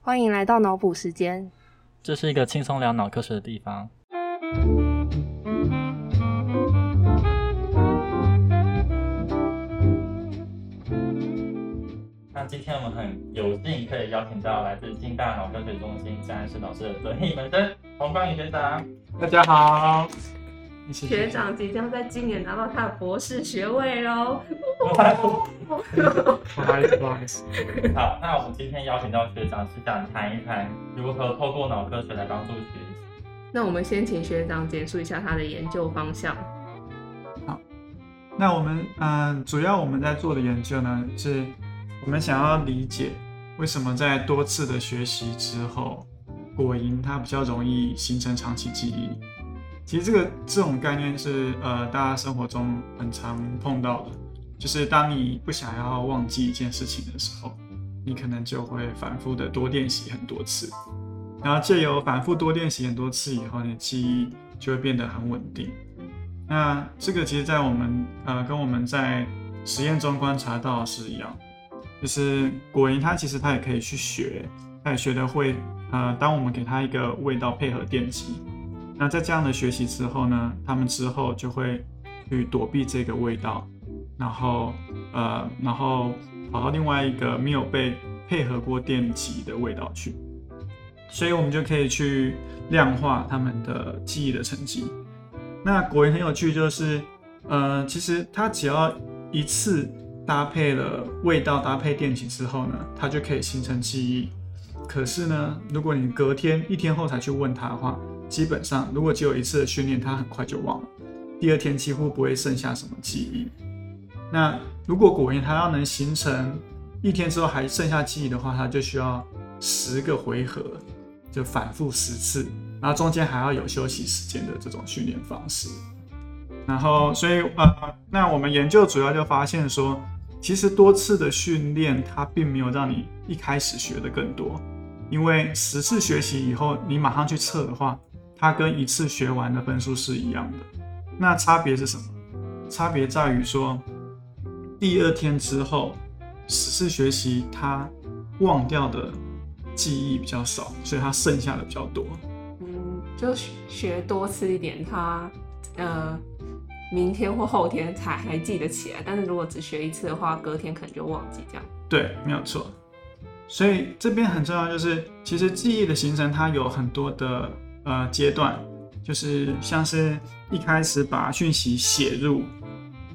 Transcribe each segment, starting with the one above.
欢迎来到脑补时间。这是一个轻松聊脑科学的地方。那今天我们很有幸可以邀请到来自清大脑科学中心詹安师老师的得意门生洪光宇学长。大家好，学长即将在今年拿到他的博士学位喽！不好意思，不好意思。好，那我们今天邀请到学长是想谈一谈如何透过脑科学来帮助学习。那我们先请学长简述一下他的研究方向。好那我们嗯，主要我们在做的研究呢，是我们想要理解为什么在多次的学习之后，果蝇它比较容易形成长期记忆。其实这个这种概念是呃，大家生活中很常碰到的，就是当你不想要忘记一件事情的时候，你可能就会反复的多练习很多次，然后借由反复多练习很多次以后，你的记忆就会变得很稳定。那这个其实，在我们呃跟我们在实验中观察到是一样，就是果蝇它其实它也可以去学，它也学得会。呃，当我们给它一个味道配合电击，那在这样的学习之后呢，他们之后就会去躲避这个味道，然后呃，然后跑到另外一个没有被配合过电极的味道去，所以我们就可以去量化他们的记忆的成绩。那果然很有趣，就是呃，其实它只要一次搭配了味道搭配电极之后呢，它就可以形成记忆。可是呢，如果你隔天一天后才去问他的话，基本上如果只有一次的训练，它很快就忘了，第二天几乎不会剩下什么记忆。那如果果然它要能形成一天之后还剩下记忆的话，它就需要十个回合，就反复十次。然后中间还要有休息时间的这种训练方式，然后所以呃，那我们研究主要就发现说，其实多次的训练它并没有让你一开始学的更多，因为十次学习以后你马上去测的话，它跟一次学完的分数是一样的。那差别是什么？差别在于说，第二天之后十次学习它忘掉的记忆比较少，所以它剩下的比较多。嗯就学多次一点，他呃明天或后天才还记得起来。但是如果只学一次的话，隔天可能就忘记这样。对，没有错。所以这边很重要，就是其实记忆的形成它有很多的呃阶段，就是像是一开始把讯息写入，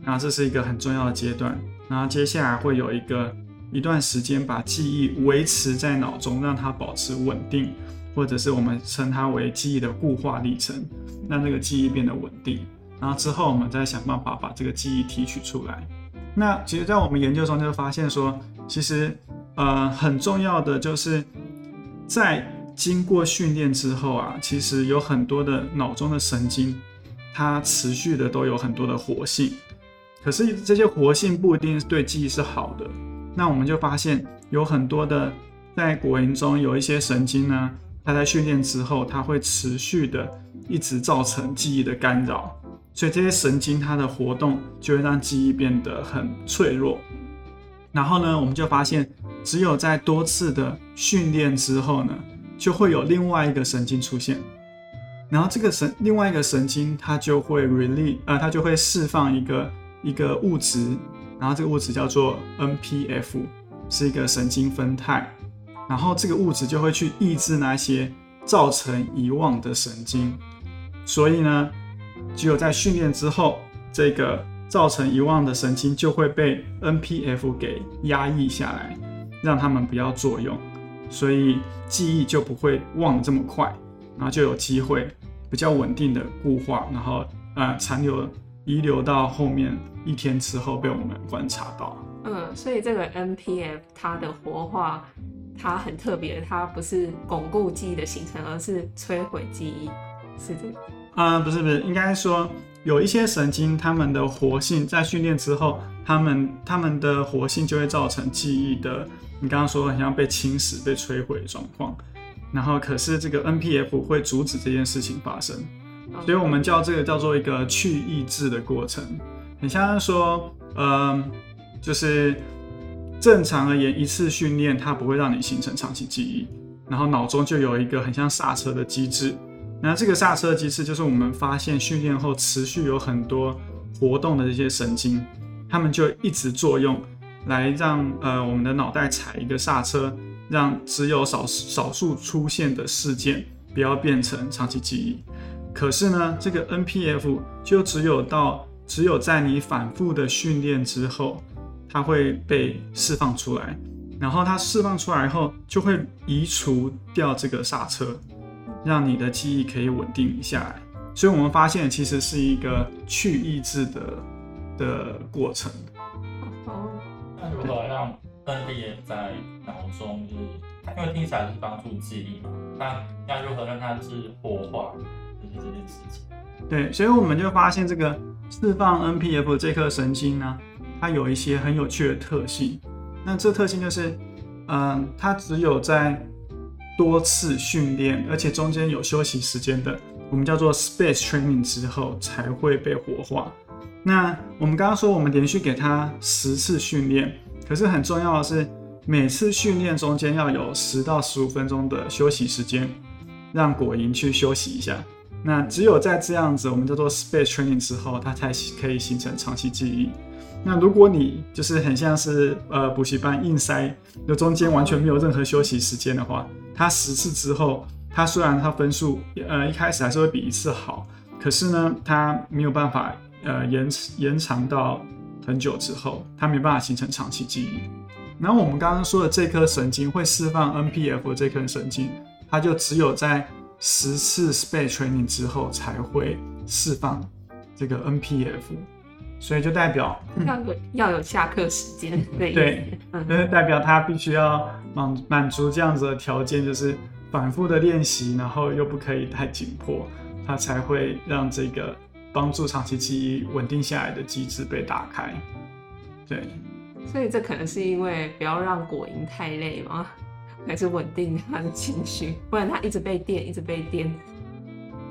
然后这是一个很重要的阶段，然后接下来会有一个一段时间把记忆维持在脑中，让它保持稳定。或者是我们称它为记忆的固化历程，让这个记忆变得稳定，然后之后我们再想办法把这个记忆提取出来。那其实，在我们研究中就发现说，其实呃很重要的就是在经过训练之后啊，其实有很多的脑中的神经，它持续的都有很多的活性，可是这些活性不一定对记忆是好的。那我们就发现有很多的在果蝇中有一些神经呢。它在训练之后，它会持续的一直造成记忆的干扰，所以这些神经它的活动就会让记忆变得很脆弱。然后呢，我们就发现，只有在多次的训练之后呢，就会有另外一个神经出现，然后这个神另外一个神经它就会 release，呃，它就会释放一个一个物质，然后这个物质叫做 NPF，是一个神经分肽。然后这个物质就会去抑制那些造成遗忘的神经，所以呢，只有在训练之后，这个造成遗忘的神经就会被 NPF 给压抑下来，让他们不要作用，所以记忆就不会忘这么快，然后就有机会比较稳定的固化，然后呃残留遗留到后面一天之后被我们观察到。嗯，所以这个 NPF 它的活化。它很特别，它不是巩固记忆的形成，而是摧毁记忆，是这个？嗯，不是不是，应该说有一些神经，它们的活性在训练之后，它们它们的活性就会造成记忆的，你刚刚说很像被侵蚀、被摧毁的状况。然后，可是这个 NPF 会阻止这件事情发生，所以我们叫这个叫做一个去抑制的过程。很像说，嗯，就是。正常而言，一次训练它不会让你形成长期记忆，然后脑中就有一个很像刹车的机制。那这个刹车机制就是我们发现训练后持续有很多活动的这些神经，它们就一直作用来让呃我们的脑袋踩一个刹车，让只有少少数出现的事件不要变成长期记忆。可是呢，这个 NPF 就只有到只有在你反复的训练之后，它会被释放出来，然后它释放出来后就会移除掉这个刹车。让你的记忆可以稳定下来，所以我们发现其实是一个去抑制的的过程。如何让 NPF 在脑中，就是因为听起来是帮助记忆嘛，那要如何让它是活化，就是这件事情。对，所以我们就发现这个释放 NPF 这颗神经呢，它有一些很有趣的特性。那这特性就是，嗯，它只有在多次训练，而且中间有休息时间的，我们叫做 space training 之后才会被活化。那我们刚刚说，我们连续给他十次训练，可是很重要的是，每次训练中间要有十到十五分钟的休息时间，让果蝇去休息一下。那只有在这样子，我们叫做 space training 之后，它才可以形成长期记忆。那如果你就是很像是呃补习班硬塞，那中间完全没有任何休息时间的话，它十次之后，它虽然它分数呃一开始还是会比一次好，可是呢，它没有办法呃延延长到很久之后，它没办法形成长期记忆。然后我们刚刚说的这颗神经会释放 NPF 这颗神经，它就只有在十次 space training 之后才会释放这个 NPF。所以就代表要有要有下课时间，对对，就是代表他必须要满满足这样子的条件，就是反复的练习，然后又不可以太紧迫，他才会让这个帮助长期记忆稳定下来的机制被打开。对，所以这可能是因为不要让果蝇太累吗？还是稳定他的情绪，不然他一直被电，一直被电。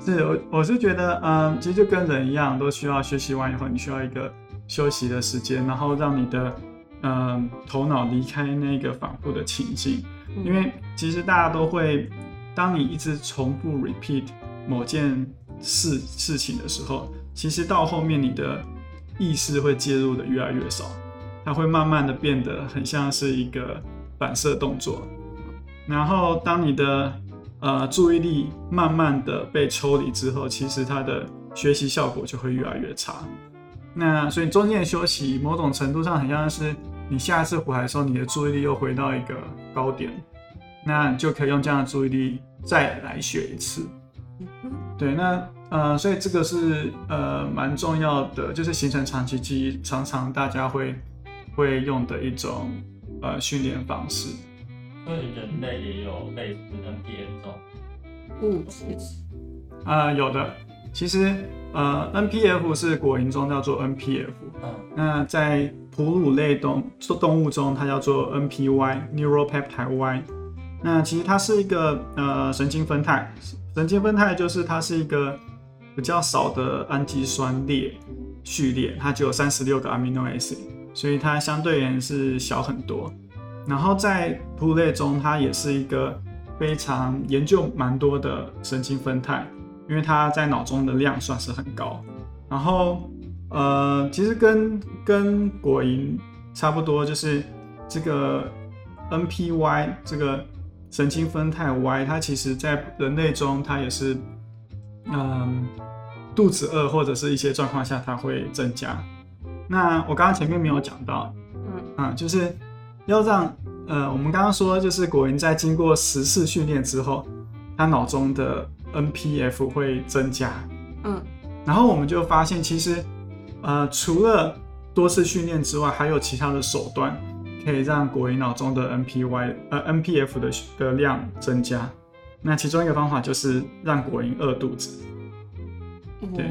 是，我我是觉得，嗯，其实就跟人一样，都需要学习完以后，你需要一个休息的时间，然后让你的，嗯，头脑离开那个反复的情境。因为其实大家都会，当你一直重复 repeat 某件事事情的时候，其实到后面你的意识会介入的越来越少，它会慢慢的变得很像是一个反射动作。然后当你的呃，注意力慢慢的被抽离之后，其实他的学习效果就会越来越差。那所以中间的休息，某种程度上很像是你下一次回来的时候，你的注意力又回到一个高点，那你就可以用这样的注意力再来学一次。对，那呃，所以这个是呃蛮重要的，就是形成长期记忆，常常大家会会用的一种呃训练方式。所以人类也有类似 NPF 这种物质啊，有的。其实呃，NPF 是果蝇中叫做 NPF，嗯，那在哺乳类动动物中，它叫做 NPY（Neuropeptide Y）。那其实它是一个呃神经分态，神经分肽就是它是一个比较少的氨基酸列序列，它只有三十六个 amino acid，所以它相对而言是小很多。然后在哺乳类中，它也是一个非常研究蛮多的神经分肽，因为它在脑中的量算是很高。然后，呃，其实跟跟果蝇差不多，就是这个 NPY 这个神经分态 Y，它其实在人类中它也是，嗯，肚子饿或者是一些状况下它会增加。那我刚刚前面没有讲到，嗯嗯，就是。要让呃，我们刚刚说就是果蝇在经过十次训练之后，它脑中的 NPF 会增加，嗯，然后我们就发现其实呃，除了多次训练之外，还有其他的手段可以让果蝇脑中的 NPY 呃 NPF 的的量增加。那其中一个方法就是让果蝇饿肚子，对，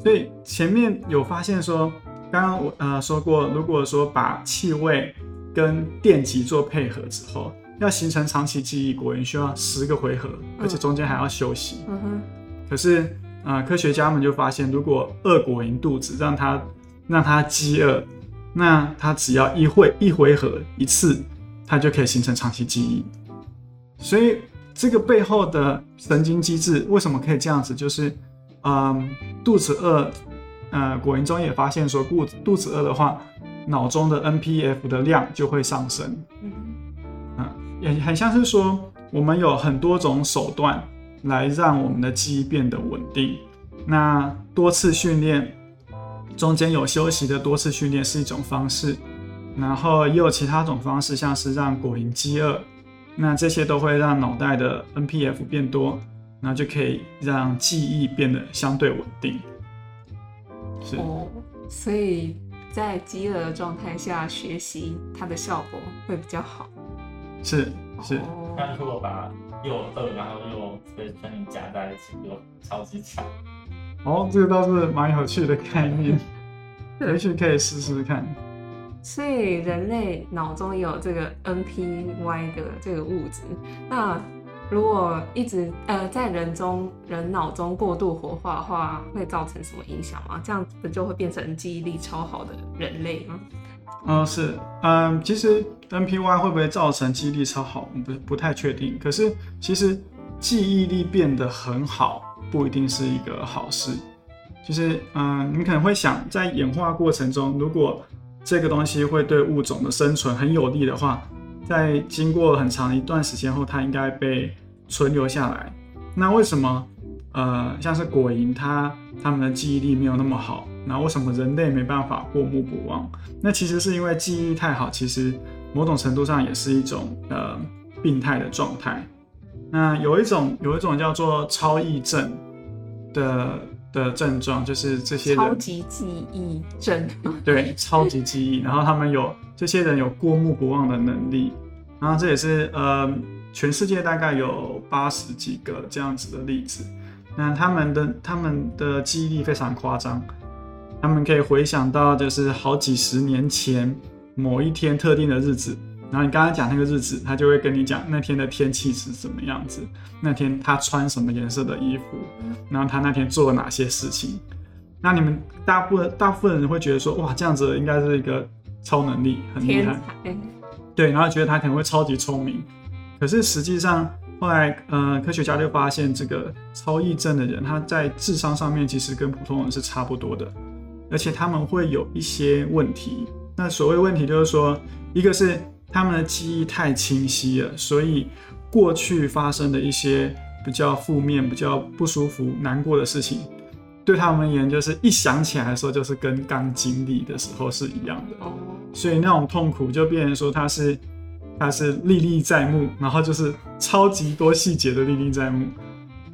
所以前面有发现说，刚刚我呃说过，如果说把气味跟电极做配合之后，要形成长期记忆，果蝇需要十个回合，而且中间还要休息。嗯哼。可是啊，科学家们就发现，如果饿果蝇肚子，让它让它饥饿，那它只要一会一回合一次，它就可以形成长期记忆。所以这个背后的神经机制为什么可以这样子？就是，嗯，肚子饿，呃，果蝇中也发现说，肚肚子饿的话，脑中的 NPF 的量就会上升。嗯也很像是说，我们有很多种手段来让我们的记忆变得稳定。那多次训练，中间有休息的多次训练是一种方式，然后也有其他种方式，像是让果蝇饥饿，那这些都会让脑袋的 NPF 变多，然后就可以让记忆变得相对稳定。是，哦，所以在饥饿的状态下学习，它的效果会比较好。是，是。哦那如果把又饿然后又被跟你夹在一起，就超级强。哦，这个倒是蛮有趣的概念，也许可以试试看。所以人类脑中有这个 NPY 的这个物质。那如果一直呃在人中人脑中过度活化的话，会造成什么影响吗？这样不就会变成记忆力超好的人类吗？嗯，是，嗯，其实 NPY 会不会造成记忆力超好，不不太确定。可是其实记忆力变得很好，不一定是一个好事。就是，嗯，你可能会想，在演化过程中，如果这个东西会对物种的生存很有利的话，在经过很长一段时间后，它应该被存留下来。那为什么，呃，像是果蝇，它它们的记忆力没有那么好？那为什么人类没办法过目不忘？那其实是因为记忆太好，其实某种程度上也是一种呃病态的状态。那有一种有一种叫做超忆症的的症状，就是这些人超级记忆症。对超级记忆，然后他们有这些人有过目不忘的能力，然后这也是呃全世界大概有八十几个这样子的例子。那他们的他们的记忆力非常夸张，他们可以回想到就是好几十年前某一天特定的日子，然后你刚刚讲那个日子，他就会跟你讲那天的天气是什么样子，那天他穿什么颜色的衣服，然后他那天做了哪些事情。那你们大部分大部分人会觉得说，哇，这样子应该是一个超能力，很厉害。对，然后觉得他可能会超级聪明，可是实际上后来呃科学家就发现，这个超忆症的人，他在智商上面其实跟普通人是差不多的，而且他们会有一些问题。那所谓问题就是说，一个是他们的记忆太清晰了，所以过去发生的一些比较负面、比较不舒服、难过的事情。对他们而言，就是一想起来的时候，就是跟刚经历的时候是一样的。哦，所以那种痛苦就变成说它是它是历历在目，然后就是超级多细节的历历在目。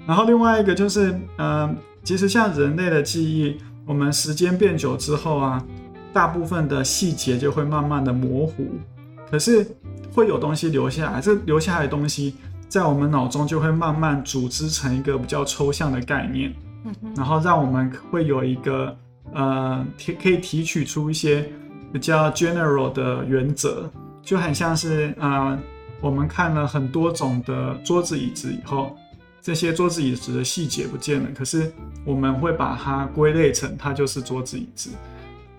然后另外一个就是，嗯、其实像人类的记忆，我们时间变久之后啊，大部分的细节就会慢慢的模糊，可是会有东西留下来，这留下来的东西在我们脑中就会慢慢组织成一个比较抽象的概念。嗯，然后让我们会有一个呃提可以提取出一些比较 general 的原则，就很像是呃我们看了很多种的桌子椅子以后，这些桌子椅子的细节不见了，可是我们会把它归类成它就是桌子椅子。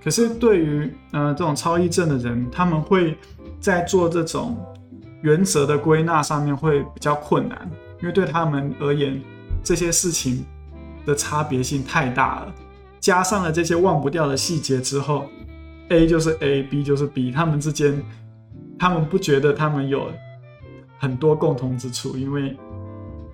可是对于呃这种超忆症的人，他们会在做这种原则的归纳上面会比较困难，因为对他们而言，这些事情的差别性太大了，加上了这些忘不掉的细节之后，A 就是 A，B 就是 B，他们之间，他们不觉得他们有很多共同之处，因为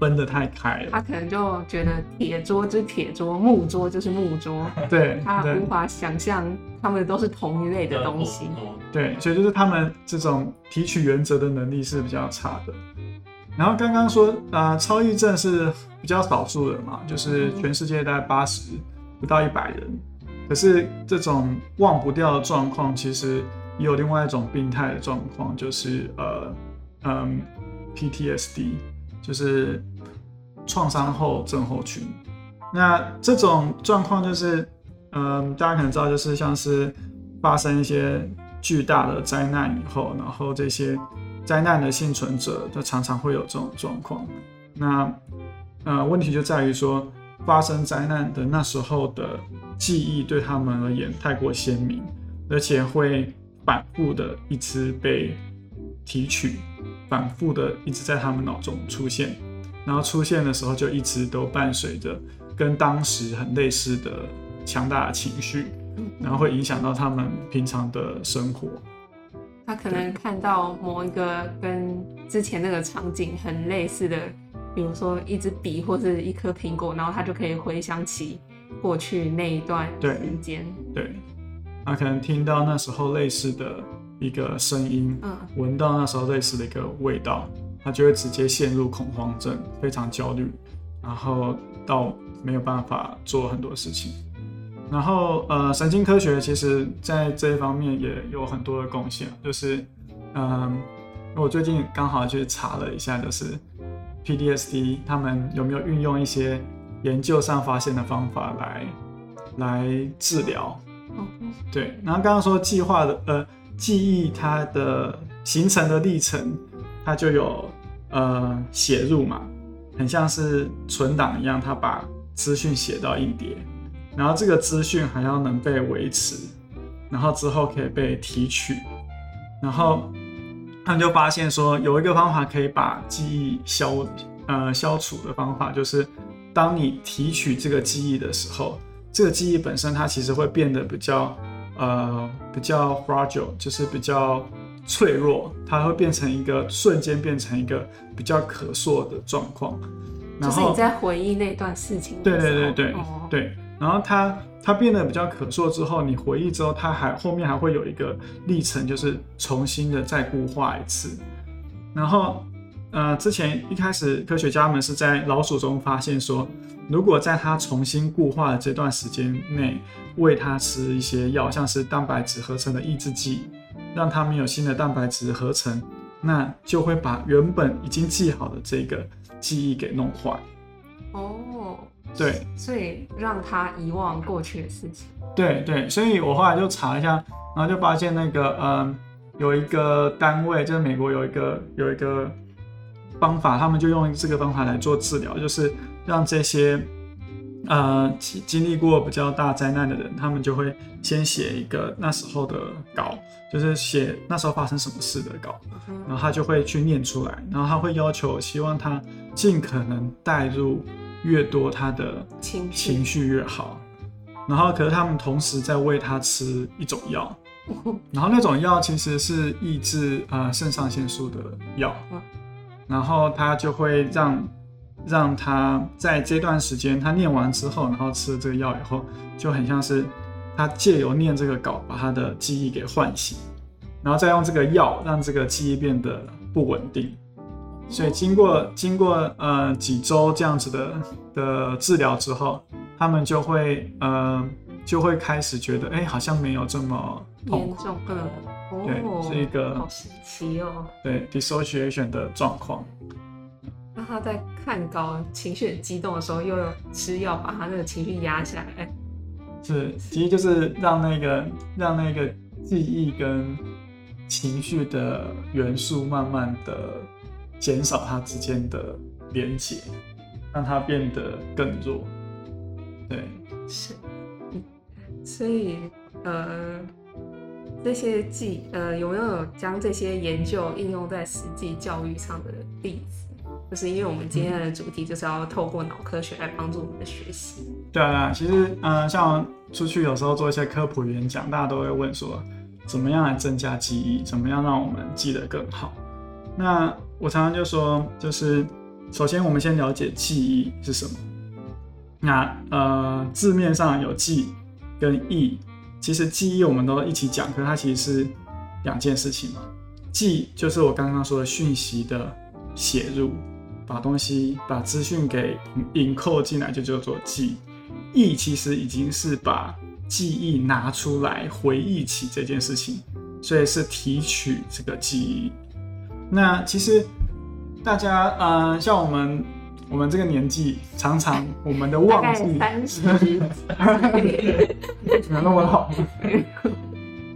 分得太开了。他可能就觉得铁桌就是铁桌，木桌就是木桌，对对他无法想象他们都是同一类的东西。对，所以就是他们这种提取原则的能力是比较差的。然后刚刚说，呃，超忆症是比较少数的嘛，就是全世界大概八十不到一百人。可是这种忘不掉的状况，其实也有另外一种病态的状况，就是呃，嗯，PTSD，就是创伤后症候群。那这种状况就是，嗯，大家可能知道，就是像是发生一些巨大的灾难以后，然后这些灾难的幸存者就常常会有这种状况。那呃，问题就在于说，发生灾难的那时候的记忆对他们而言太过鲜明，而且会反复的一直被提取。反复的一直在他们脑中出现，然后出现的时候就一直都伴随着跟当时很类似的强大的情绪，然后会影响到他们平常的生活。他可能看到某一个跟之前那个场景很类似的，比如说一支笔或是一颗苹果，然后他就可以回想起过去那一段对时间。对，他可能听到那时候类似的一个声音，嗯，闻到那时候类似的一个味道，他就会直接陷入恐慌症，非常焦虑，然后到没有办法做很多事情。然后呃，神经科学其实在这一方面也有很多的贡献，就是嗯，我最近刚好去查了一下，就是 PDSD 他们有没有运用一些研究上发现的方法来来治疗。哦，对，然后刚刚说计划的呃记忆它的形成的历程，它就有呃写入嘛，很像是存档一样，它把资讯写到硬碟，然后这个资讯还要能被维持，然后之后可以被提取，然后他们就发现说有一个方法可以把记忆消呃消除的方法，就是当你提取这个记忆的时候。这个记忆本身它其实会变得比较呃比较 fragile，就是比较脆弱，它会变成一个瞬间变成一个比较可塑的状况。然后就是你在回忆那段事情的对。对对对、哦、对，然后它它变得比较可塑之后，你回忆之后，它还后面还会有一个历程，就是重新的再固化一次。然后呃，之前一开始科学家们是在老鼠中发现说，如果在它重新固化的这段时间内，喂它吃一些药，像是蛋白质合成的抑制剂，让它们有新的蛋白质合成，那就会把原本已经记好的这个记忆给弄坏。哦，对，所以让他遗忘过去的事情。对对，所以我后来就查一下，然后就发现那个嗯，有一个单位，就是美国有一个有一个方法，他们就用这个方法来做治疗，就是让这些呃经经历过比较大灾难的人，他们就会先写一个那时候的稿，就是写那时候发生什么事的稿，然后他就会去念出来，然后他会要求希望他尽可能带入越多他的情绪情绪越好。然后，可是他们同时在喂他吃一种药，然后那种药其实是抑制呃肾上腺素的药。嗯，然后他就会让让他在这段时间他念完之后，然后吃了这个药以后，就很像是他借由念这个稿把他的记忆给唤醒，然后再用这个药让这个记忆变得不稳定。所以经过经过呃几周这样子的的治疗之后，他们就会呃就会开始觉得，哎、好像没有这么，严重，了，对哦，是一个好神奇哦。对 dissociation 的状况。那他在看稿、情绪很激动的时候，又有吃药把他那个情绪压下来。是，其实就是让那个让那个记忆跟情绪的元素慢慢的减少它之间的连接，让它变得更弱。对，是，嗯所以呃，这些记呃有没有将这些研究应用在实际教育上的例子？就是因为我们今天的主题就是要透过脑科学来帮助我们的学习。对啊，其实嗯、呃像出去有时候做一些科普演讲，大家都会问说，怎么样来增加记忆，怎么样让我们记得更好。那我常常就说，就是首先我们先了解记忆是什么。那呃字面上有记跟忆，其实记忆我们都一起讲，可是它其实是两件事情嘛。记就是我刚刚说的讯息的写入，把东西把资讯给引扣进来，就叫做记。忆其实已经是把记忆拿出来回忆起这件事情，所以是提取这个记忆。那其实大家呃，像我们我们这个年纪，常常我们的忘记三 十，没有那么好，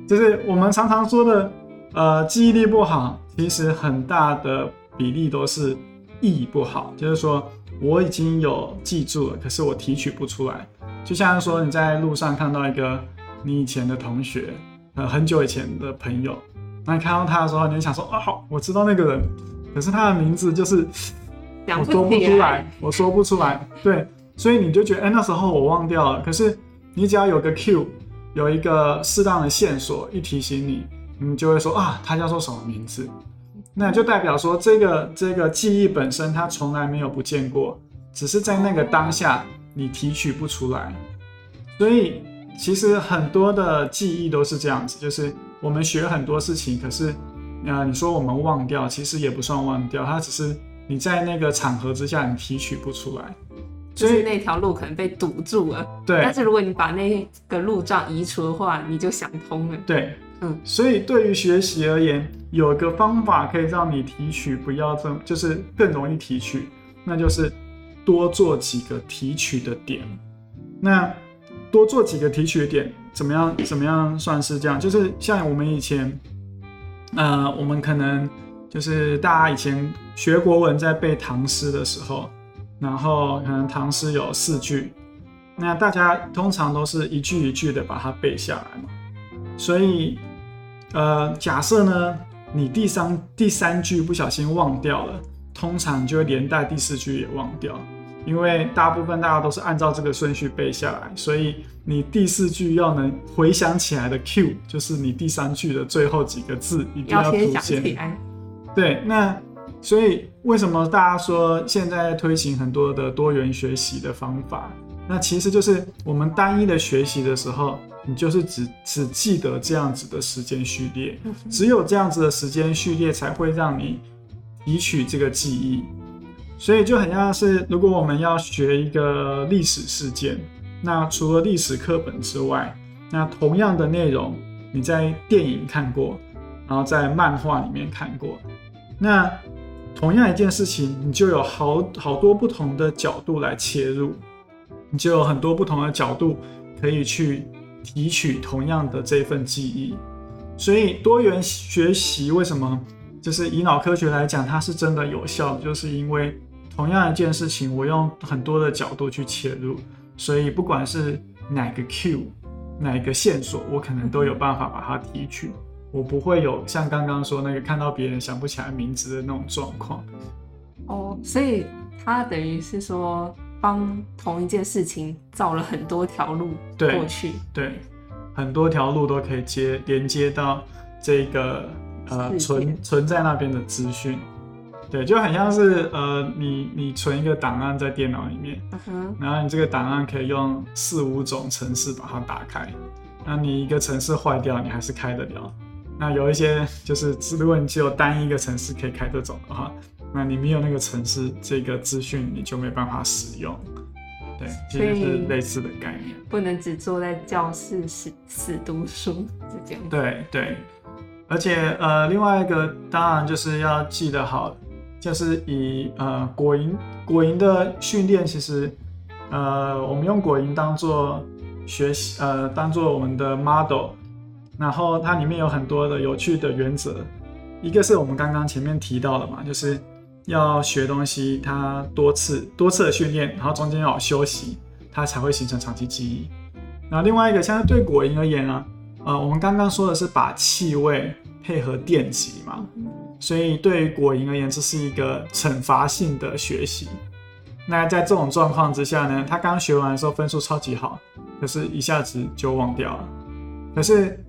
就是我们常常说的，呃，记忆力不好，其实很大的比例都是忆不好，就是说我已经有记住了，可是我提取不出来。就像说你在路上看到一个你以前的同学，呃，很久以前的朋友，那你看到他的时候，你就想说，啊，好，我知道那个人，可是他的名字就是我说不出来，我说不出来。对，所以你就觉得，哎、那时候我忘掉了。可是你只要有个 Q，有一个适当的线索，一提醒你，你就会说啊，他叫做什么名字？那就代表说，这个这个记忆本身它从来没有不见过，只是在那个当下你提取不出来。所以其实很多的记忆都是这样子，就是我们学很多事情，可是呃，你说我们忘掉，其实也不算忘掉，它只是你在那个场合之下你提取不出来。就是所以那条路可能被堵住了。对但是如果你把那个路障移除的话，你就想通了。对，所以对于学习而言，有个方法可以让你提取不要这么，就是更容易提取，那就是多做几个提取的点。那多做几个提取点，怎么样？怎么样算是这样？就是像我们以前，呃，我们可能就是大家以前学国文在背唐诗的时候，然后可能唐诗有四句，那大家通常都是一句一句的把它背下来嘛。所以，呃，假设呢，你第三第三句不小心忘掉了，通常就会连带第四句也忘掉，因为大部分大家都是按照这个顺序背下来，所以你第四句要能回想起来的 Q，就是你第三句的最后几个字一定要先想出现。对，那所以为什么大家说现在推行很多的多元学习的方法？那其实就是我们单一的学习的时候，你就是只只记得这样子的时间序列，只有这样子的时间序列才会让你提取这个记忆。所以就很像是，如果我们要学一个历史事件，那除了历史课本之外，那同样的内容你在电影看过，然后在漫画里面看过，那同样一件事情，你就有好好多不同的角度来切入，你就有很多不同的角度可以去提取同样的这份记忆。所以多元学习为什么就是以脑科学来讲，它是真的有效，就是因为同样一件事情，我用很多的角度去切入，所以不管是哪个 Q，哪个线索，我可能都有办法把它提取。我不会有像刚刚说那个看到别人想不起来名字的那种状况。哦，所以它等于是说帮同一件事情造了很多条路对过去。对，很多条路都可以接连接到这个呃存存在那边的资讯。对，就很像是呃你你存一个档案在电脑里面，然后你这个档案可以用四五种程式把它打开。那你一个程式坏掉，你还是开得了。那有一些就是，如果你只有单一个程式可以开这种的话，那你没有那个城市这个资讯，你就没办法使用。对，其实是类似的概念。不能只坐在教室死死读书，是这样。对对，而且呃，另外一个当然就是要记得好，就是以呃果蝇果蝇的训练，其实呃我们用果蝇当做学习呃当做我们的 model，然后它里面有很多的有趣的原则，一个是我们刚刚前面提到的嘛，就是要学东西，它多次多次的训练，然后中间要有休息，它才会形成长期记忆。然后另外一个，像对果蝇而言呢，呃，我们刚刚说的是把气味配合电极嘛，所以对于果蝇而言，这是一个惩罚性的学习。那在这种状况之下呢，他刚学完的时候分数超级好，可是一下子就忘掉了。可是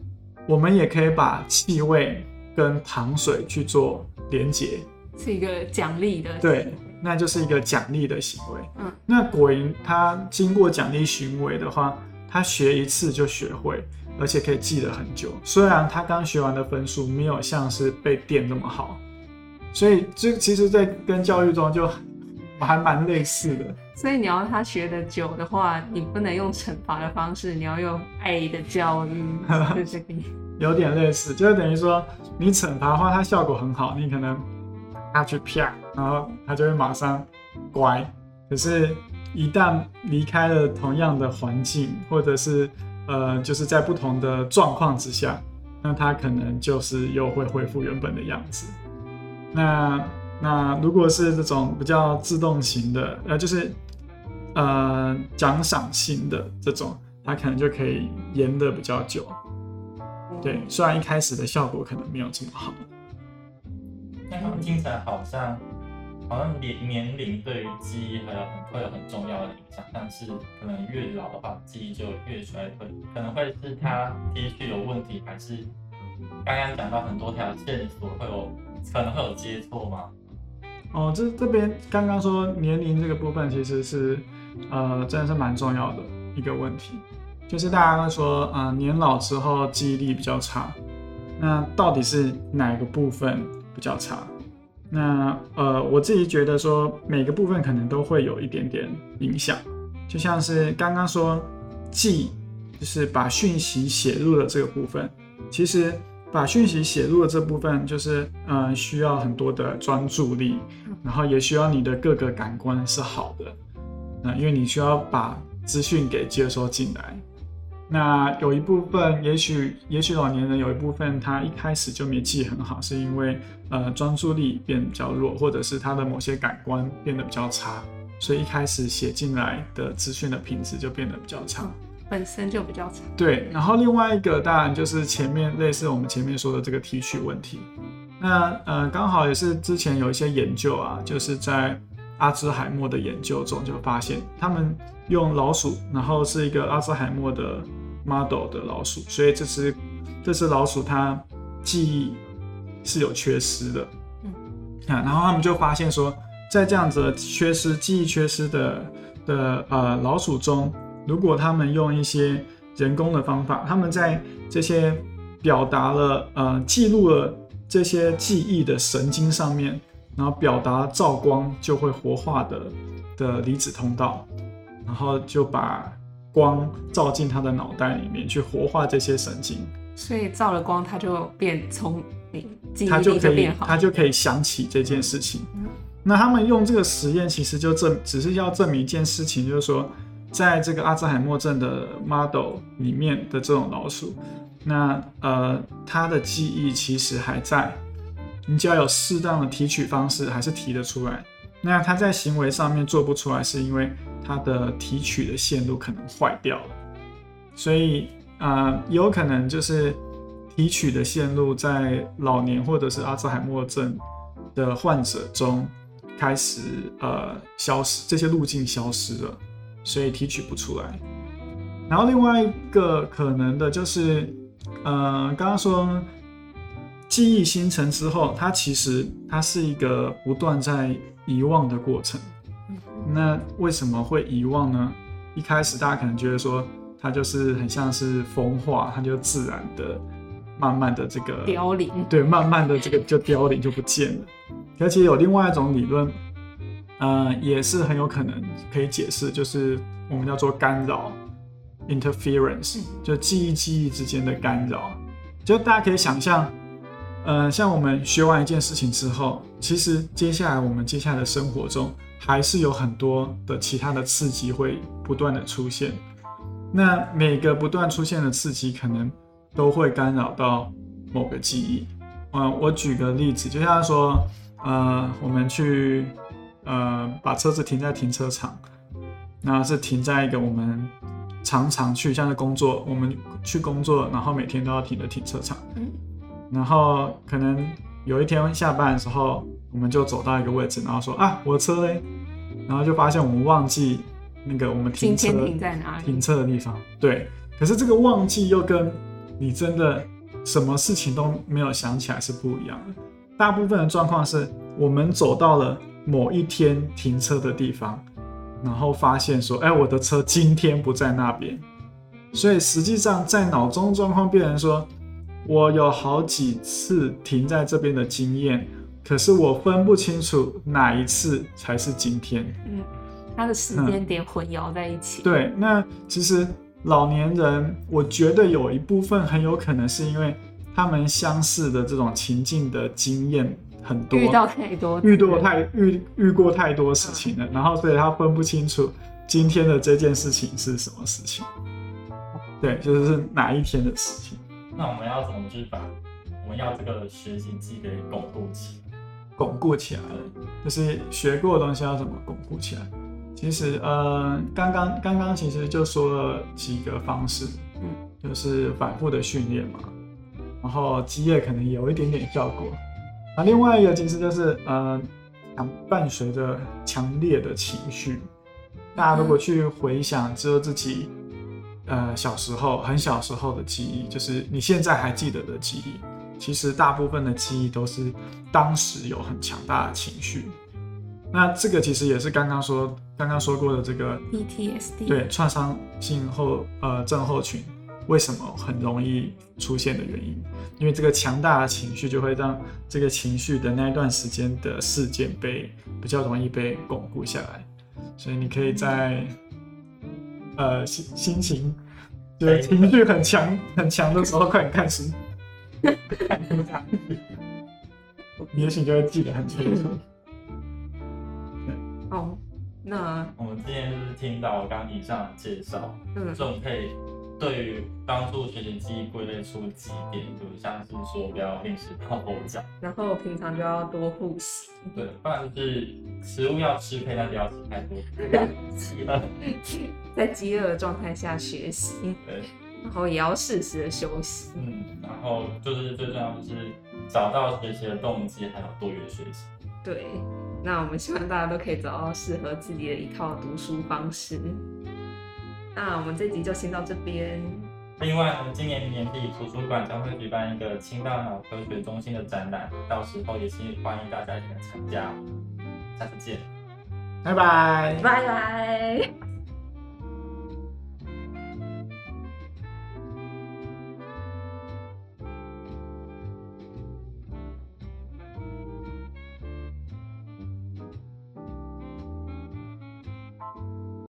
我们也可以把气味跟糖水去做连结，是一个奖励的。对，那就是一个奖励的行为。嗯，那果蝇它经过奖励行为的话，它学一次就学会，而且可以记得很久。虽然它刚学完的分数没有像是被电那么好，所以这其实，在跟教育中就还蛮类似的。所以你要他学的久的话，你不能用惩罚的方式，你要用爱的教育。有点类似，就是等于说你惩罚的话，它效果很好，你可能他去啪，然后他就会马上乖。可是，一旦离开了同样的环境，或者是呃，就是在不同的状况之下，那他可能就是又会恢复原本的样子。那那如果是这种比较自动型的，呃，就是呃奖赏型的这种，它可能就可以延的比较久。对，虽然一开始的效果可能没有这么好。那他们听起来好像，好像年年龄对于记忆还有很会有很重要的影响，但是可能越老的话，记忆就越衰退，可能会是他提取有问题，还是刚刚讲到很多条线索会有可能会有接错吗？哦，这这边刚刚说年龄这个部分其实是呃真的是蛮重要的一个问题，就是大家都说，呃年老之后记忆力比较差，那到底是哪个部分比较差？那呃我自己觉得说每个部分可能都会有一点点影响，就像是刚刚说记，就是把讯息写入的这个部分，其实。把讯息写入的这部分，就是嗯，需要很多的专注力，然后也需要你的各个感官是好的，那因为你需要把资讯给接收进来。那有一部分，也许也许老年人有一部分他一开始就没记很好，是因为呃专注力变比较弱，或者是他的某些感官变得比较差，所以一开始写进来的资讯的品质就变得比较差。本身就比较差。对，然后另外一个当然就是前面类似我们前面说的这个提取问题。那呃，刚好也是之前有一些研究啊，就是在阿兹海默的研究中就发现，他们用老鼠，然后是一个阿兹海默的 model 的老鼠，所以这只这只老鼠它记忆是有缺失的。嗯，啊，然后他们就发现说，在这样子缺失记忆缺失的的呃老鼠中。如果他们用一些人工的方法，他们在这些表达了呃记录了这些记忆的神经上面，然后表达照光就会活化的的离子通道，然后就把光照进他的脑袋里面去活化这些神经，所以照了光他就变聪明，记忆力就变好，他就可以想起这件事情。那他们用这个实验其实就证只是要证明一件事情，就是说。在这个阿兹海默症的 model 里面的这种老鼠，那呃，它的记忆其实还在，你只要有适当的提取方式，还是提得出来。那他在行为上面做不出来，是因为他的提取的线路可能坏掉了。所以啊，有可能就是提取的线路在老年或者是阿兹海默症的患者中开始呃消失，这些路径消失了。所以提取不出来，然后另外一个可能的就是，呃，刚刚说记忆形成之后，它其实它是一个不断在遗忘的过程。那为什么会遗忘呢？一开始大家可能觉得说它就是很像是风化，它就自然的、慢慢的这个凋零，对，慢慢的这个就凋零就不见了。而且有另外一种理论。呃，也是很有可能可以解释，就是我们叫做干扰 （interference），就记忆记忆之间的干扰。就大家可以想象，呃，像我们学完一件事情之后，其实接下来我们接下来的生活中，还是有很多的其他的刺激会不断的出现。那每个不断出现的刺激，可能都会干扰到某个记忆。嗯，我举个例子，就像说，呃，我们去。呃，把车子停在停车场，那是停在一个我们常常去，像是工作，我们去工作，然后每天都要停的停车场。嗯。然后可能有一天下班的时候，我们就走到一个位置，然后说啊，我的车嘞，然后就发现我们忘记那个我们停车停在哪里停车的地方。对。可是这个忘记又跟你真的什么事情都没有想起来是不一样的。大部分的状况是我们走到了。某一天停车的地方，然后发现说：“哎，我的车今天不在那边。”所以实际上在脑中状况变成说：“我有好几次停在这边的经验，可是我分不清楚哪一次才是今天。”嗯，它的时间点混淆在一起。对，那其实老年人，我觉得有一部分很有可能是因为他们相似的这种情境的经验。很多遇到太多，遇到太遇遇过太多事情了，然后所以他分不清楚今天的这件事情是什么事情，对，就是哪一天的事情。那我们要怎么就是把我们要这个学习记给巩固起来？巩固起来，就是学过的东西要怎么巩固起来？其实，呃，刚刚刚刚其实就说了几个方式，嗯，就是反复的训练嘛，然后积累可能有一点点效果。啊，另外一个其实就是呃，伴伴随着强烈的情绪。大家如果去回想只有自己呃小时候很小时候的记忆，就是你现在还记得的记忆，其实大部分的记忆都是当时有很强大的情绪。那这个其实也是刚刚说刚刚说过的这个 PTSD 对创伤性后呃症候群为什么很容易出现的原因，因为这个强大的情绪就会让这个情绪的那一段时间的事件被比较容易被巩固下来，所以你可以在呃心心情就是情绪很强很强的时候快点 看书，看书下去。你也许就会记得很清楚。哦，那我们今天就是听到刚刚以上的介绍，嗯这种可以对于帮助学习记忆归类出几点，就像是说不要临时抱佛脚，然后平常就要多复习，对，不然就是食物要吃配，但不要吃太多。饥饿，在饥饿的状态下学习，对，然后也要适时的休息。嗯，然后就是最重要就是找到学习的动机，还有多元学习。对，那我们希望大家都可以找到适合自己的一套读书方式。那我们这集就先到这边，另外呢，今年年底图书馆将会举办一个青大脑科学中心的展览，到时候也是欢迎大家一起来参加。下次见。拜拜。拜拜。